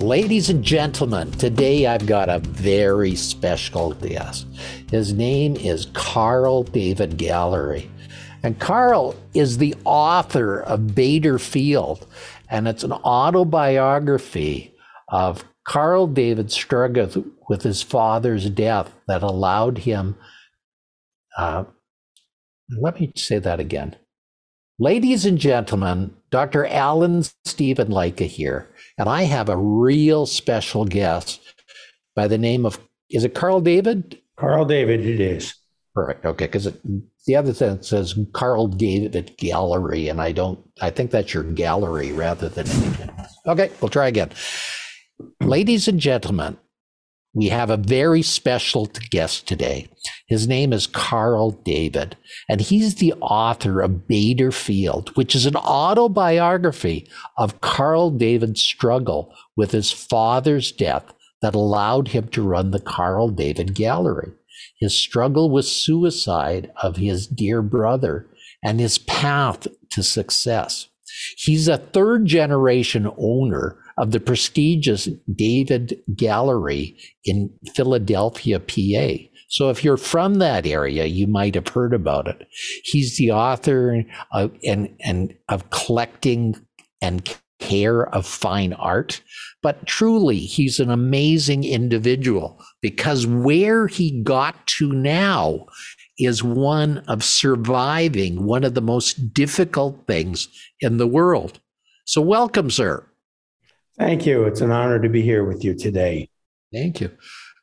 Ladies and gentlemen, today I've got a very special guest. His name is Carl David Gallery. And Carl is the author of Bader Field, and it's an autobiography of Carl David's struggle with his father's death that allowed him. Uh, let me say that again. Ladies and gentlemen, Dr. Allen Stephen Lycka here and I have a real special guest by the name of, is it Carl David? Carl David, it is. Perfect. Okay. Because the other thing says Carl David Gallery, and I don't, I think that's your gallery rather than anything. Okay. We'll try again. Ladies and gentlemen, we have a very special guest today. His name is Carl David, and he's the author of Bader Field, which is an autobiography of Carl David's struggle with his father's death that allowed him to run the Carl David Gallery. His struggle with suicide of his dear brother and his path to success. He's a third generation owner of the prestigious David Gallery in Philadelphia, PA. So if you're from that area, you might have heard about it. He's the author of, and, and of collecting and care of fine art. But truly, he's an amazing individual because where he got to now is one of surviving one of the most difficult things in the world. So, welcome, sir. Thank you. It's an honor to be here with you today. Thank you.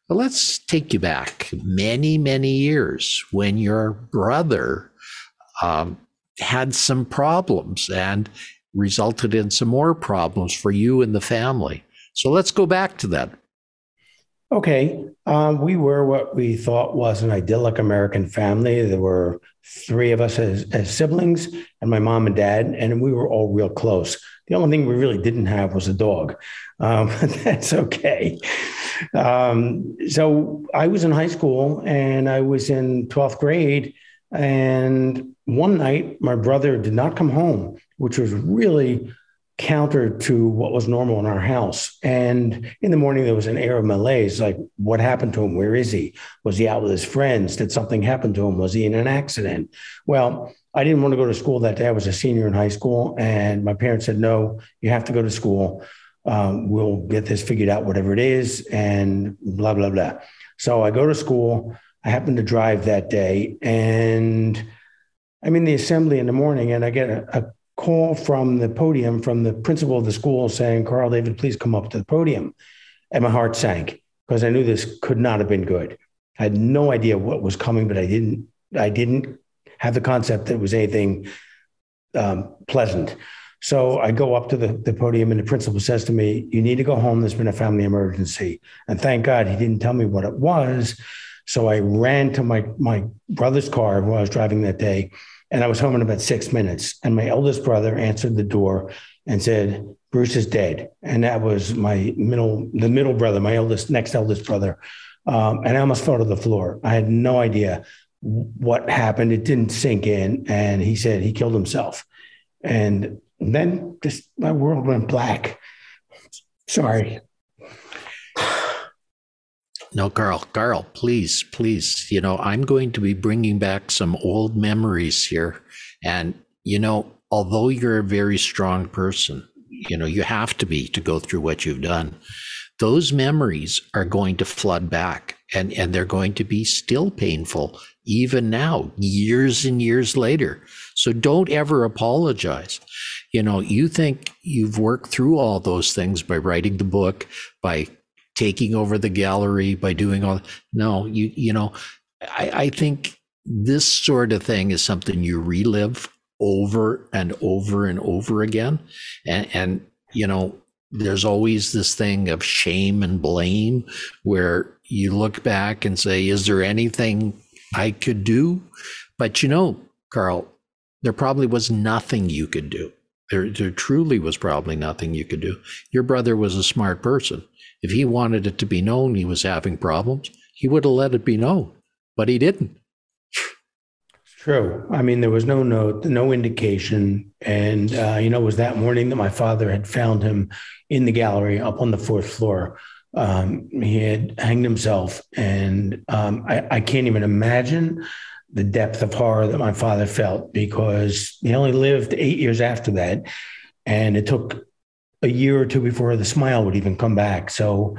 Well, let's take you back many, many years when your brother um, had some problems and resulted in some more problems for you and the family. So let's go back to that. Okay. Um, we were what we thought was an idyllic American family. There were three of us as, as, siblings and my mom and dad, and we were all real close. The only thing we really didn't have was a dog. Um, that's okay. Um, so I was in high school and I was in 12th grade. And one night, my brother did not come home, which was really counter to what was normal in our house. And in the morning, there was an air of malaise like, what happened to him? Where is he? Was he out with his friends? Did something happen to him? Was he in an accident? Well, I didn't want to go to school that day. I was a senior in high school, and my parents said, no, you have to go to school. Um, we'll get this figured out, whatever it is, and blah, blah, blah. So I go to school. I happen to drive that day, and I'm in the assembly in the morning, and I get a, a call from the podium from the principal of the school saying, Carl David, please come up to the podium. And my heart sank because I knew this could not have been good. I had no idea what was coming, but I didn't, I didn't have the concept that it was anything um, pleasant. So I go up to the, the podium and the principal says to me, You need to go home. There's been a family emergency. And thank God he didn't tell me what it was. So I ran to my, my brother's car who I was driving that day and I was home in about six minutes. And my eldest brother answered the door and said, Bruce is dead. And that was my middle, the middle brother, my eldest, next eldest brother. Um, and I almost fell to the floor. I had no idea what happened. It didn't sink in. And he said he killed himself. And then just my world went black. Sorry. No, Carl, Carl, please, please. You know, I'm going to be bringing back some old memories here. And, you know, although you're a very strong person, you know, you have to be to go through what you've done. Those memories are going to flood back and, and they're going to be still painful even now, years and years later. So don't ever apologize. You know, you think you've worked through all those things by writing the book, by taking over the gallery by doing all no you you know I, I think this sort of thing is something you relive over and over and over again and and you know there's always this thing of shame and blame where you look back and say, is there anything I could do? But you know, Carl, there probably was nothing you could do. There, there truly was probably nothing you could do. Your brother was a smart person. If he wanted it to be known he was having problems, he would have let it be known, but he didn't. It's True. I mean, there was no note, no indication. And, uh, you know, it was that morning that my father had found him in the gallery up on the fourth floor. Um, he had hanged himself. And um, I, I can't even imagine the depth of horror that my father felt because he only lived eight years after that. And it took a year or two before the smile would even come back. So,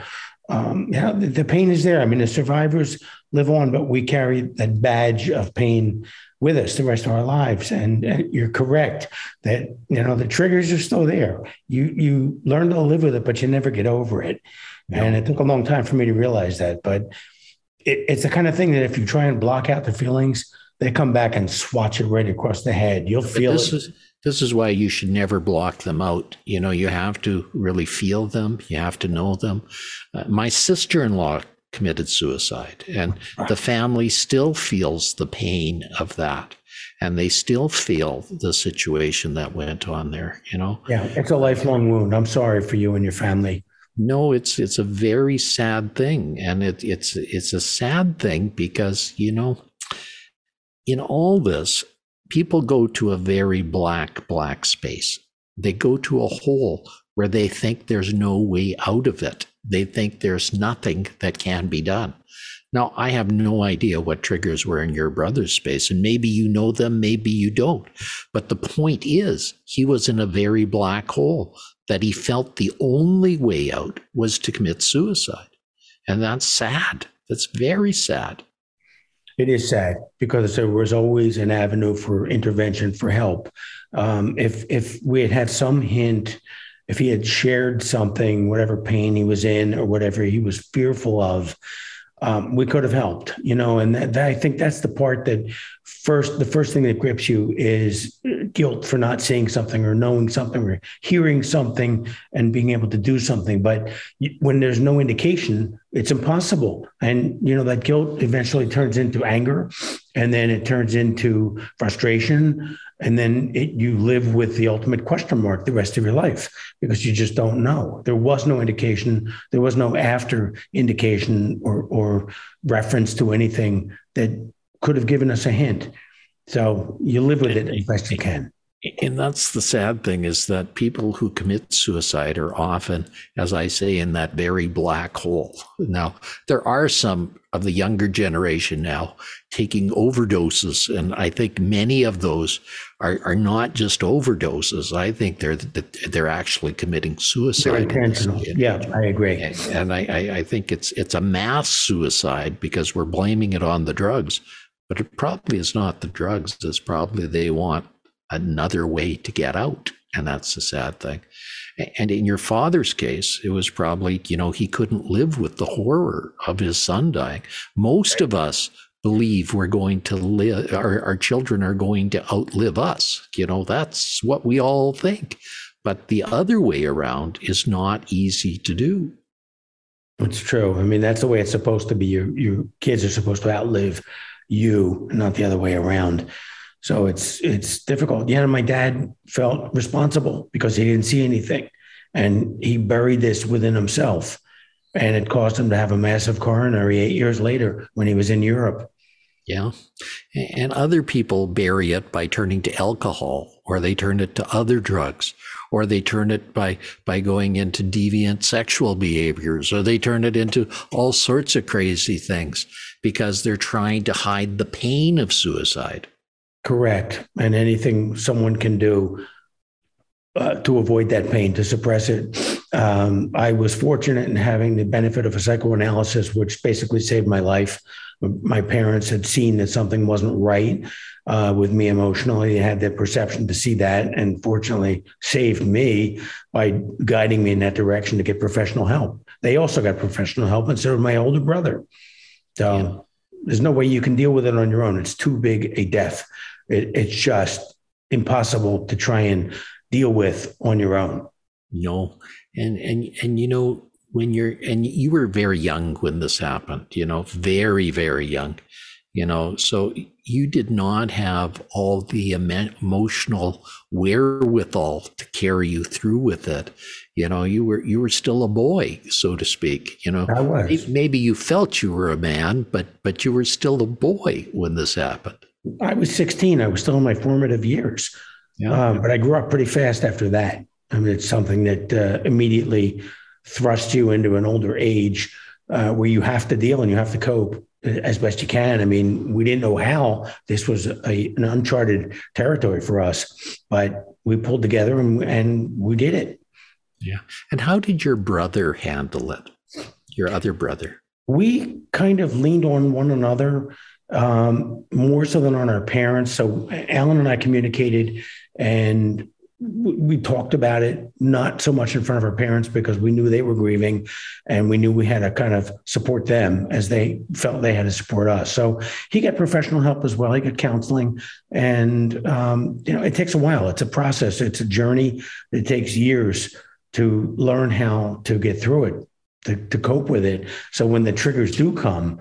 um, yeah, the, the pain is there. I mean, the survivors live on, but we carry that badge of pain with us the rest of our lives. And, and you're correct that you know the triggers are still there. You you learn to live with it, but you never get over it. And it took a long time for me to realize that. But it, it's the kind of thing that if you try and block out the feelings, they come back and swatch it right across the head. You'll feel this it. Is, this is why you should never block them out. You know, you have to really feel them. You have to know them. Uh, my sister-in-law committed suicide. And the family still feels the pain of that. And they still feel the situation that went on there, you know? Yeah, it's a lifelong wound. I'm sorry for you and your family. No, it's it's a very sad thing. And it, it's it's a sad thing because, you know, in all this, people go to a very black, black space. They go to a hole where they think there's no way out of it. They think there's nothing that can be done. Now, I have no idea what triggers were in your brother's space, and maybe you know them, maybe you don't. But the point is, he was in a very black hole that he felt the only way out was to commit suicide. And that's sad. That's very sad. It is sad because there was always an avenue for intervention for help. Um, if if we had had some hint if he had shared something, whatever pain he was in or whatever he was fearful of, um, we could have helped, you know. And that, that, I think that's the part that first, the first thing that grips you is guilt for not seeing something or knowing something or hearing something and being able to do something. But when there's no indication, it's impossible. And, you know, that guilt eventually turns into anger and then it turns into frustration and then it, you live with the ultimate question mark the rest of your life because you just don't know there was no indication there was no after indication or, or reference to anything that could have given us a hint so you live with it as best you can and that's the sad thing is that people who commit suicide are often, as I say, in that very black hole. Now, there are some of the younger generation now taking overdoses, and I think many of those are, are not just overdoses. I think they're they're actually committing suicide. Yeah, I agree. And I, I think it's it's a mass suicide because we're blaming it on the drugs, but it probably is not the drugs. It's probably they want another way to get out. And that's the sad thing. And in your father's case, it was probably, you know, he couldn't live with the horror of his son dying. Most of us believe we're going to live, our, our children are going to outlive us. You know, that's what we all think. But the other way around is not easy to do. It's true. I mean, that's the way it's supposed to be. Your, your kids are supposed to outlive you, not the other way around. So it's it's difficult. Yeah, my dad felt responsible because he didn't see anything, and he buried this within himself, and it caused him to have a massive coronary eight years later when he was in Europe. Yeah, and other people bury it by turning to alcohol, or they turn it to other drugs, or they turn it by by going into deviant sexual behaviors, or they turn it into all sorts of crazy things because they're trying to hide the pain of suicide. Correct. And anything someone can do uh, to avoid that pain, to suppress it. Um, I was fortunate in having the benefit of a psychoanalysis, which basically saved my life. My parents had seen that something wasn't right uh, with me emotionally. They had the perception to see that, and fortunately, saved me by guiding me in that direction to get professional help. They also got professional help, and so did my older brother. So yeah. there's no way you can deal with it on your own. It's too big a death. It, it's just impossible to try and deal with on your own. No, and and and you know when you're and you were very young when this happened. You know, very very young. You know, so you did not have all the emotional wherewithal to carry you through with it. You know, you were you were still a boy, so to speak. You know, I was. Maybe you felt you were a man, but but you were still a boy when this happened. I was 16. I was still in my formative years. Yeah. Um, but I grew up pretty fast after that. I mean, it's something that uh, immediately thrusts you into an older age uh, where you have to deal and you have to cope as best you can. I mean, we didn't know how this was a, an uncharted territory for us, but we pulled together and, and we did it. Yeah. And how did your brother handle it? Your other brother? We kind of leaned on one another um, more so than on our parents. So Alan and I communicated and we talked about it not so much in front of our parents because we knew they were grieving and we knew we had to kind of support them as they felt they had to support us. So he got professional help as well. He got counseling and um, you know it takes a while. It's a process. It's a journey. It takes years to learn how to get through it to, to cope with it. So when the triggers do come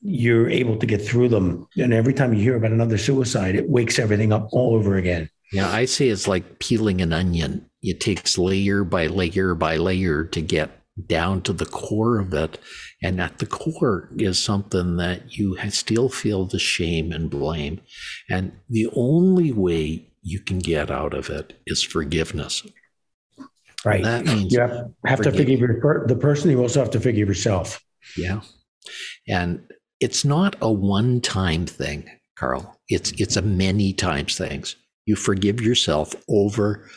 you're able to get through them and every time you hear about another suicide it wakes everything up all over again yeah, I say it's like peeling an onion. It takes layer by layer by layer to get down to the core of it. And at the core is something that you still feel the shame and blame. And the only way you can get out of it is forgiveness. Right. And that means you have, have to forgive the person. You also have to forgive yourself. Yeah. And it's not a one time thing, Carl. It's it's a many times things you forgive yourself over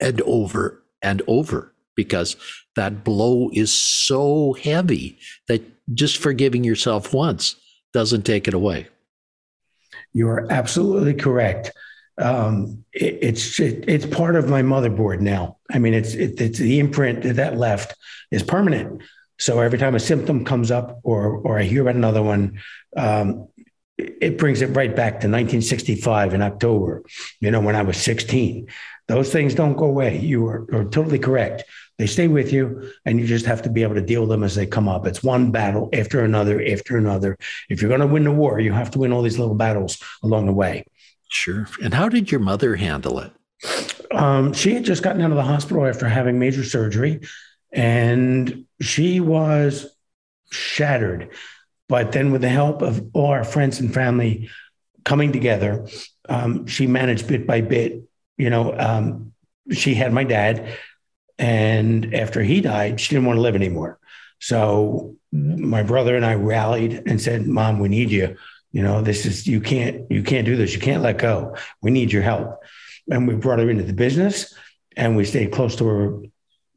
and over and over because that blow is so heavy that just forgiving yourself once doesn't take it away. You are absolutely correct. Um, it, it's it, it's part of my motherboard now. I mean, it's it, it's the imprint that left is permanent. So every time a symptom comes up, or or I hear about another one, um, it brings it right back to 1965 in October, you know, when I was 16. Those things don't go away. You are, are, totally correct. They stay with you, and you just have to be able to deal with them as they come up. It's one battle after another, after another. If you're going to win the war, you have to win all these little battles along the way. Sure. And how did your mother handle it? Um, she had just gotten out of the hospital after having major surgery, and she was shattered. But then, with the help of all our friends and family coming together, um, she managed bit by bit. You know, um, she had my dad, and after he died, she didn't want to live anymore. So my brother and I rallied and said, "Mom, we need you. You know, this is you can't you can't do this. You can't let go. We need your help." And we brought her into the business, and we stayed close to her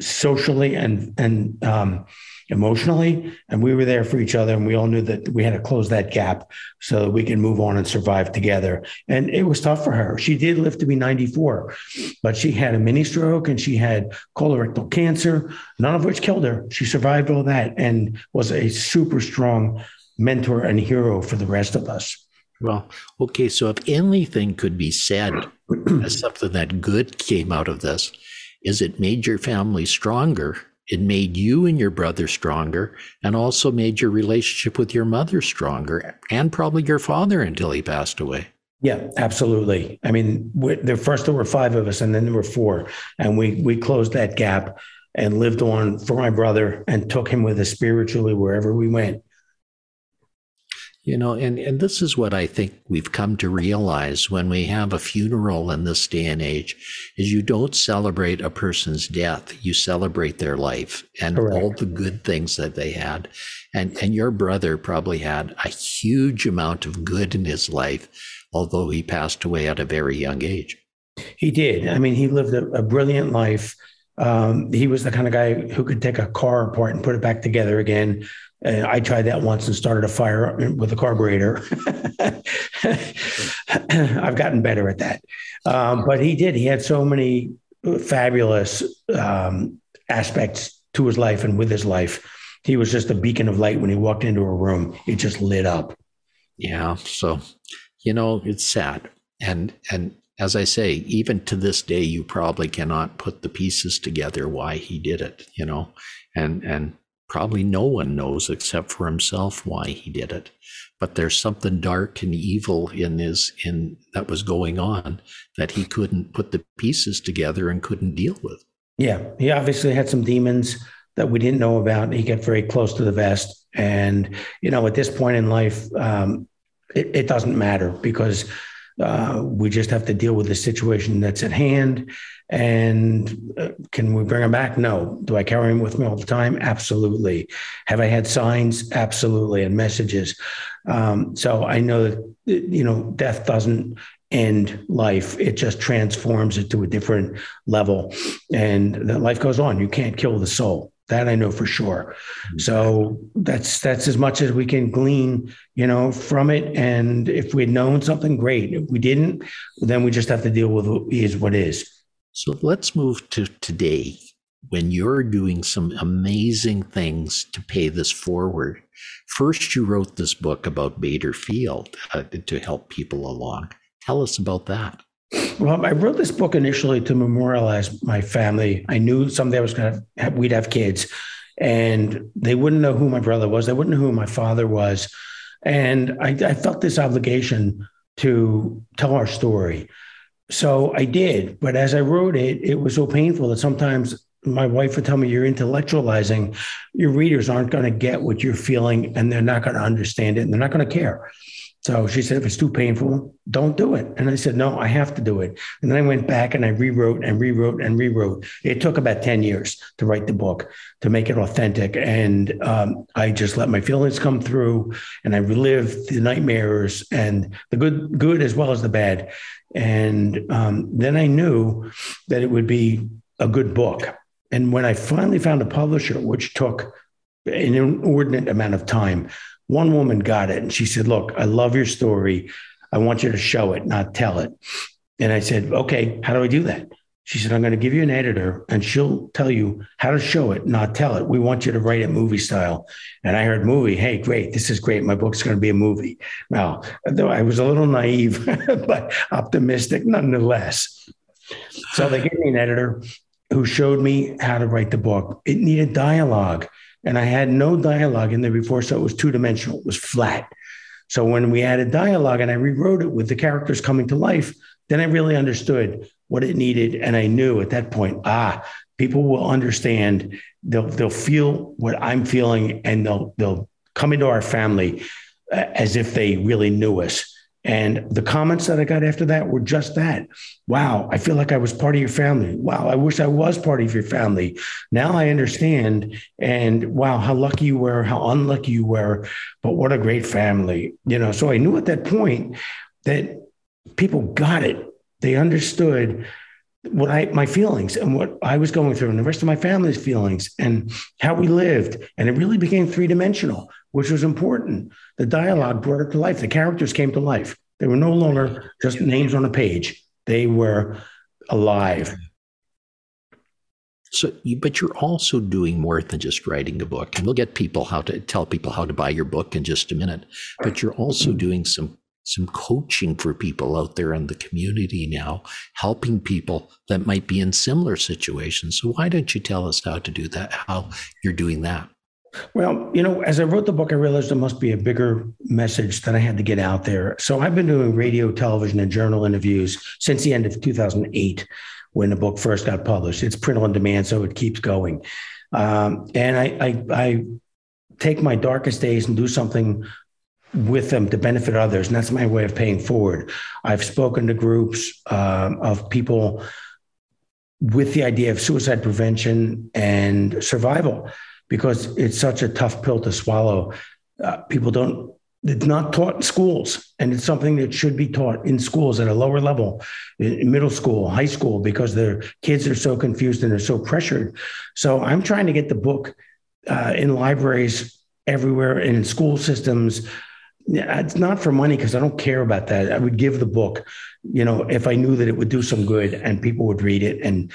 socially and and um, emotionally and we were there for each other and we all knew that we had to close that gap so that we can move on and survive together. And it was tough for her. She did live to be 94 but she had a mini stroke and she had colorectal cancer none of which killed her. She survived all that and was a super strong mentor and hero for the rest of us. Well okay so if anything could be said as something that good came out of this is it made your family stronger it made you and your brother stronger and also made your relationship with your mother stronger and probably your father until he passed away. Yeah, absolutely. I mean, the first there were five of us, and then there were four, and we we closed that gap and lived on for my brother and took him with us spiritually wherever we went. You know, and, and this is what I think we've come to realize when we have a funeral in this day and age is you don't celebrate a person's death, you celebrate their life and Correct. all the good things that they had. And and your brother probably had a huge amount of good in his life, although he passed away at a very young age. He did. I mean, he lived a, a brilliant life. Um, he was the kind of guy who could take a car apart and put it back together again. Uh, I tried that once and started a fire with a carburetor. I've gotten better at that. Um, but he did. He had so many fabulous um, aspects to his life and with his life. He was just a beacon of light when he walked into a room. It just lit up. Yeah. So, you know, it's sad. And and as I say, even to this day, you probably cannot put the pieces together why he did it, you know, and and probably no one knows except for himself why he did it. But there's something dark and evil in his in that was going on that he couldn't put the pieces together and couldn't deal with. Yeah, he obviously had some demons that we didn't know about. He got very close to the vest, and you know, at this point in life, um, it, it doesn't matter because uh, we just have to deal with the situation that's at hand. And uh, can we bring him back? No. Do I carry him with me all the time? Absolutely. Have I had signs? Absolutely. And messages. Um, so I know that, you know, death doesn't end life. It just transforms it to a different level. And that life goes on. You can't kill the soul. That I know for sure. Mm-hmm. So that's that's as much as we can glean, you know, from it. And if we'd known something, great. If we didn't, then we just have to deal with what is what is. So let's move to today when you're doing some amazing things to pay this forward. First, you wrote this book about Bader Field uh, to help people along. Tell us about that. Well, I wrote this book initially to memorialize my family. I knew someday I was going to have, we'd have kids, and they wouldn't know who my brother was. They wouldn't know who my father was, and I, I felt this obligation to tell our story. So I did. But as I wrote it, it was so painful that sometimes my wife would tell me you're intellectualizing. Your readers aren't going to get what you're feeling, and they're not going to understand it, and they're not going to care. So she said, if it's too painful, don't do it. And I said, no, I have to do it. And then I went back and I rewrote and rewrote and rewrote. It took about 10 years to write the book, to make it authentic. And um, I just let my feelings come through and I relived the nightmares and the good, good as well as the bad. And um, then I knew that it would be a good book. And when I finally found a publisher, which took an inordinate amount of time, one woman got it and she said, Look, I love your story. I want you to show it, not tell it. And I said, Okay, how do I do that? She said, I'm going to give you an editor and she'll tell you how to show it, not tell it. We want you to write it movie style. And I heard movie. Hey, great. This is great. My book's going to be a movie. Now, though I was a little naive, but optimistic nonetheless. So they gave me an editor who showed me how to write the book. It needed dialogue. And I had no dialogue in there before, so it was two dimensional, it was flat. So when we added dialogue and I rewrote it with the characters coming to life, then I really understood what it needed. And I knew at that point, ah, people will understand. They'll they'll feel what I'm feeling, and they'll they'll come into our family uh, as if they really knew us. And the comments that I got after that were just that. Wow, I feel like I was part of your family. Wow, I wish I was part of your family. Now I understand. And wow, how lucky you were, how unlucky you were, but what a great family. You know, so I knew at that point that people got it. They understood what I my feelings and what I was going through and the rest of my family's feelings and how we lived. And it really became three-dimensional which was important. The dialogue brought it to life. The characters came to life. They were no longer just names on a page. They were alive. So, but you're also doing more than just writing a book, and we'll get people how to tell people how to buy your book in just a minute. But you're also mm-hmm. doing some some coaching for people out there in the community now, helping people that might be in similar situations. So, why don't you tell us how to do that? How you're doing that? Well, you know, as I wrote the book, I realized there must be a bigger message that I had to get out there. So I've been doing radio, television, and journal interviews since the end of 2008 when the book first got published. It's print on demand, so it keeps going. Um, and I, I, I take my darkest days and do something with them to benefit others. And that's my way of paying forward. I've spoken to groups um, of people with the idea of suicide prevention and survival because it's such a tough pill to swallow. Uh, people don't, it's not taught in schools, and it's something that should be taught in schools at a lower level, in middle school, high school, because their kids are so confused and they're so pressured. So I'm trying to get the book uh, in libraries everywhere and in school systems. It's not for money because I don't care about that. I would give the book, you know, if I knew that it would do some good and people would read it and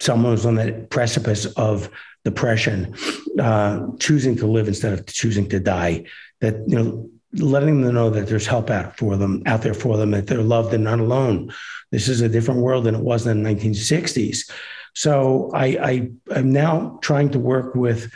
someone was on the precipice of depression, uh, choosing to live instead of choosing to die. That you know letting them know that there's help out for them, out there for them, that they're loved and not alone. This is a different world than it was in the 1960s. So I, I am now trying to work with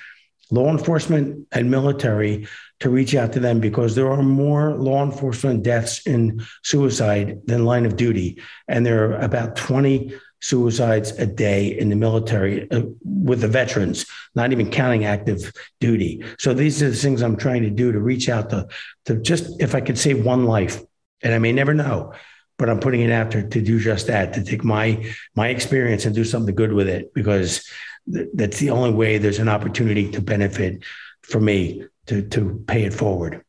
law enforcement and military to reach out to them because there are more law enforcement deaths in suicide than line of duty. And there are about 20 suicides a day in the military uh, with the veterans, not even counting active duty. So these are the things I'm trying to do to reach out to, to just if I could save one life, and I may never know, but I'm putting it out there to do just that, to take my my experience and do something good with it because th- that's the only way there's an opportunity to benefit for me to to pay it forward.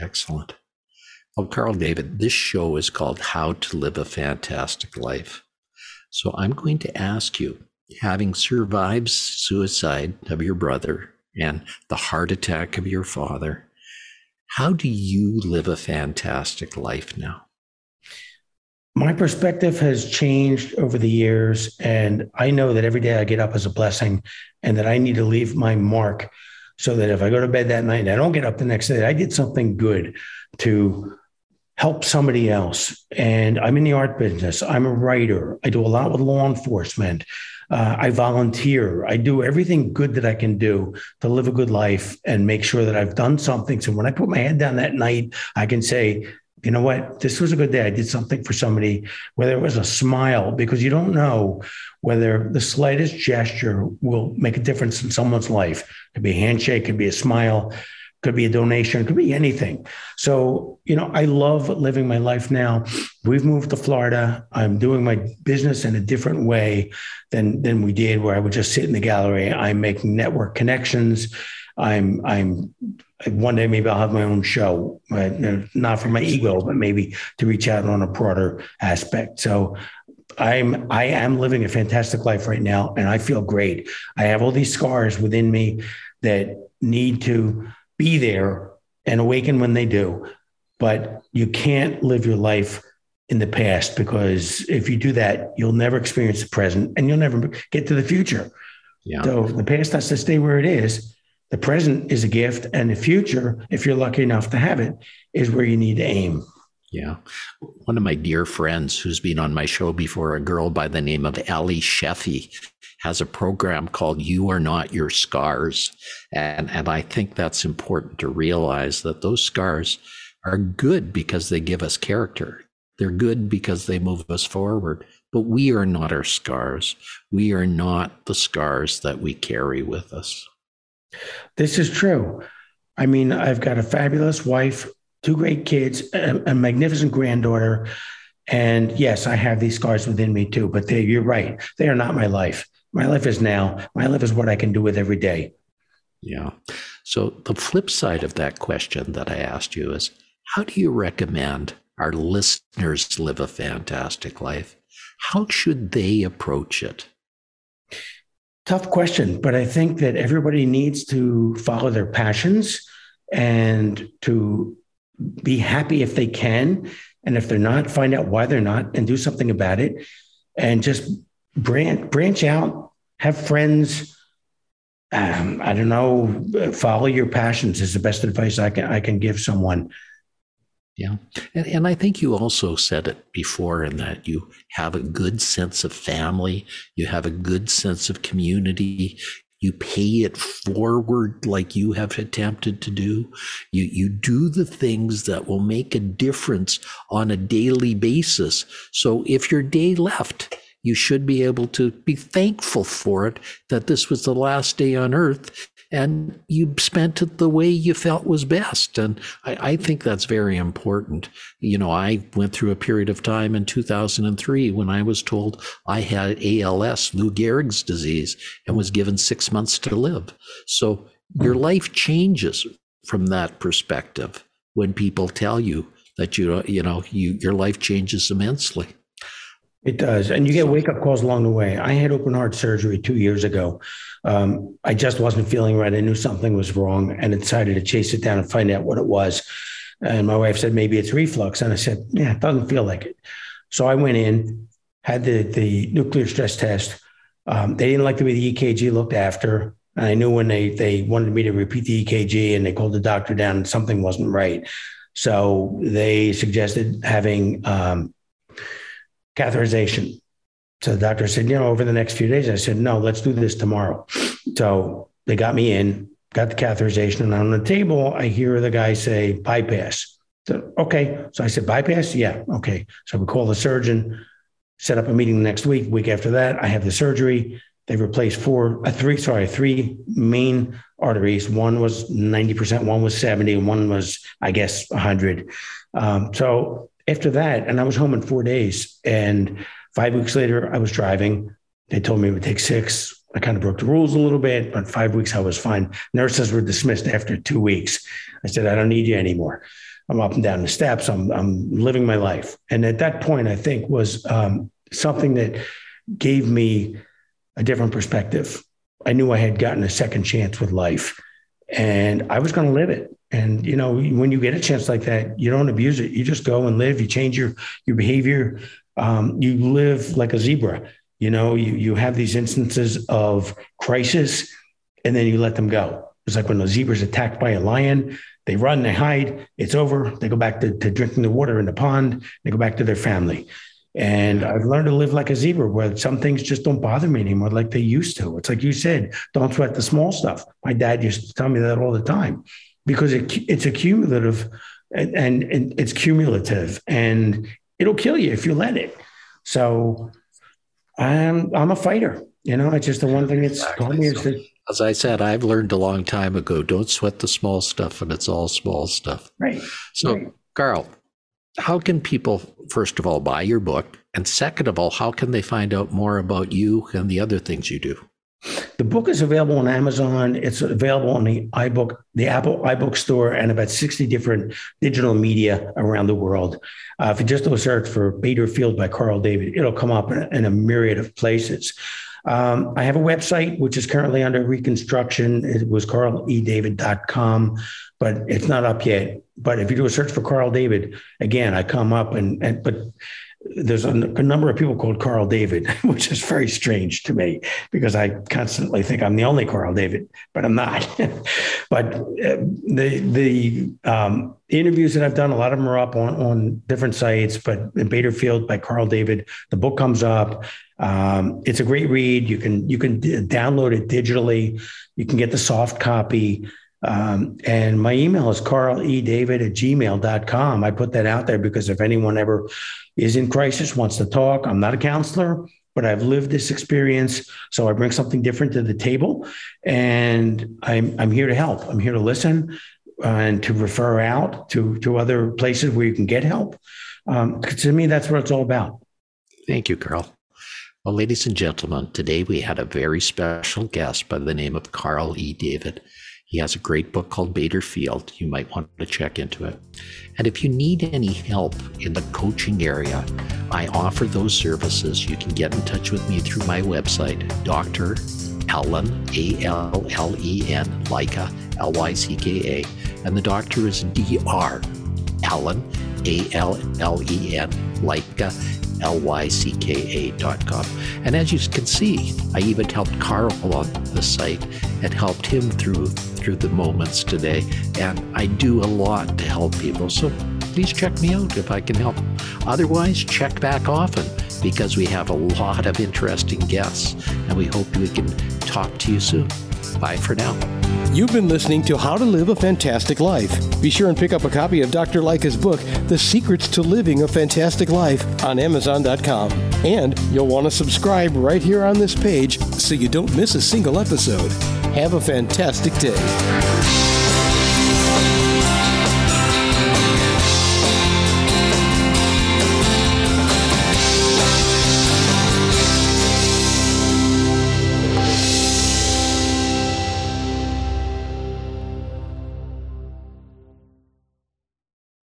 Excellent. Well, Carl David, this show is called How to Live a Fantastic Life. So I'm going to ask you, having survived suicide of your brother and the heart attack of your father, how do you live a fantastic life now? My perspective has changed over the years, and I know that every day I get up is a blessing and that I need to leave my mark so that if I go to bed that night and I don't get up the next day, I did something good to help somebody else. And I'm in the art business. I'm a writer. I do a lot with law enforcement. Uh, I volunteer. I do everything good that I can do to live a good life and make sure that I've done something. So when I put my head down that night, I can say, you know what, this was a good day. I did something for somebody, whether it was a smile, because you don't know whether the slightest gesture will make a difference in someone's life. It could be a handshake, it could be a smile could be a donation, could be anything. So, you know, I love living my life now. We've moved to Florida. I'm doing my business in a different way than than we did, where I would just sit in the gallery. I'm making network connections. I'm I'm one day maybe I'll have my own show, not for my ego, but maybe to reach out on a broader aspect. So I'm I am living a fantastic life right now, and I feel great. I have all these scars within me that need to be there and awaken when they do. But you can't live your life in the past because if you do that, you'll never experience the present and you'll never get to the future. Yeah. So the past has to stay where it is. The present is a gift, and the future, if you're lucky enough to have it, is where you need to aim. Yeah. One of my dear friends who's been on my show before, a girl by the name of Ali Sheffy, has a program called You Are Not Your Scars. And, and I think that's important to realize that those scars are good because they give us character. They're good because they move us forward. But we are not our scars. We are not the scars that we carry with us. This is true. I mean, I've got a fabulous wife, two great kids, a, a magnificent granddaughter. And yes, I have these scars within me too, but they, you're right. They are not my life. My life is now. My life is what I can do with every day. Yeah. So the flip side of that question that I asked you is how do you recommend our listeners live a fantastic life? How should they approach it? Tough question, but I think that everybody needs to follow their passions and to be happy if they can. And if they're not, find out why they're not and do something about it. And just branch branch out, have friends. Um, I don't know. Follow your passions is the best advice I can I can give someone. Yeah, and, and I think you also said it before in that you have a good sense of family, you have a good sense of community, you pay it forward like you have attempted to do you you do the things that will make a difference on a daily basis so if your day left you should be able to be thankful for it that this was the last day on earth and you spent it the way you felt was best. And I, I, think that's very important. You know, I went through a period of time in 2003 when I was told I had ALS, Lou Gehrig's disease, and was given six months to live. So your hmm. life changes from that perspective when people tell you that you you know you your life changes immensely. It does. And you get wake up calls along the way. I had open heart surgery two years ago. Um, I just wasn't feeling right. I knew something was wrong and decided to chase it down and find out what it was. And my wife said, maybe it's reflux. And I said, yeah, it doesn't feel like it. So I went in, had the, the nuclear stress test. Um, they didn't like the way the EKG looked after. And I knew when they, they wanted me to repeat the EKG and they called the doctor down and something wasn't right. So they suggested having um, catheterization. So the doctor said, you know, over the next few days, I said, no, let's do this tomorrow. So they got me in, got the catheterization, and on the table, I hear the guy say bypass. So, okay. So I said, bypass? Yeah. Okay. So we call the surgeon, set up a meeting the next week. Week after that, I have the surgery. They replaced four, uh, three, sorry, three main arteries. One was 90%, one was 70, and one was, I guess, 100. Um, so after that, and I was home in four days. And five weeks later, I was driving. They told me it would take six. I kind of broke the rules a little bit, but five weeks I was fine. Nurses were dismissed after two weeks. I said, I don't need you anymore. I'm up and down the steps. I'm, I'm living my life. And at that point, I think was um, something that gave me a different perspective. I knew I had gotten a second chance with life and I was going to live it. And, you know, when you get a chance like that, you don't abuse it. You just go and live, you change your, your behavior. Um, you live like a zebra, you know, you, you have these instances of crisis and then you let them go. It's like when the zebra's attacked by a lion, they run, they hide, it's over. They go back to, to drinking the water in the pond, they go back to their family. And I've learned to live like a zebra where some things just don't bother me anymore like they used to. It's like you said, don't sweat the small stuff. My dad used to tell me that all the time because it, it's accumulative and, and, and it's cumulative and it'll kill you if you let it. So I'm, I'm a fighter. You know, it's just the one thing that's exactly. taught me is that as I said, I've learned a long time ago, don't sweat the small stuff and it's all small stuff. Right. So, right. Carl, how can people, first of all, buy your book? And second of all, how can they find out more about you and the other things you do? The book is available on Amazon. It's available on the iBook, the Apple iBook store, and about 60 different digital media around the world. Uh, if you just do a search for Bader Field by Carl David, it'll come up in, in a myriad of places. Um, I have a website which is currently under reconstruction. It was carledavid.com, but it's not up yet. But if you do a search for Carl David, again, I come up and, and but there's a, a, number of people called Carl David, which is very strange to me because I constantly think I'm the only Carl David, but I'm not. but uh, the the um, interviews that I've done, a lot of them are up on, on different sites. But in Baderfield by Carl David, the book comes up. Um, it's a great read. You can you can d- download it digitally. You can get the soft copy. Um, and my email is carledavid at gmail.com. I put that out there because if anyone ever is in crisis, wants to talk, I'm not a counselor, but I've lived this experience. So I bring something different to the table and I'm, I'm here to help. I'm here to listen and to refer out to, to other places where you can get help. Um, to me, that's what it's all about. Thank you, Carl. Well, ladies and gentlemen, today we had a very special guest by the name of Carl E. David. He has a great book called Bader Field. You might want to check into it. And if you need any help in the coaching area, I offer those services. You can get in touch with me through my website, Dr. Allen, A L L E N, Lycka, L Y C K A. And the doctor is D.R. Allen, A L L E N, Lycka, dot com. And as you can see, I even helped Carl on the site and helped him through through the moments today. And I do a lot to help people. So please check me out if I can help. Otherwise, check back often because we have a lot of interesting guests and we hope we can talk to you soon. Bye for now. You've been listening to How to Live a Fantastic Life. Be sure and pick up a copy of Dr. Lycka's book, The Secrets to Living a Fantastic Life, on Amazon.com. And you'll want to subscribe right here on this page so you don't miss a single episode. Have a fantastic day.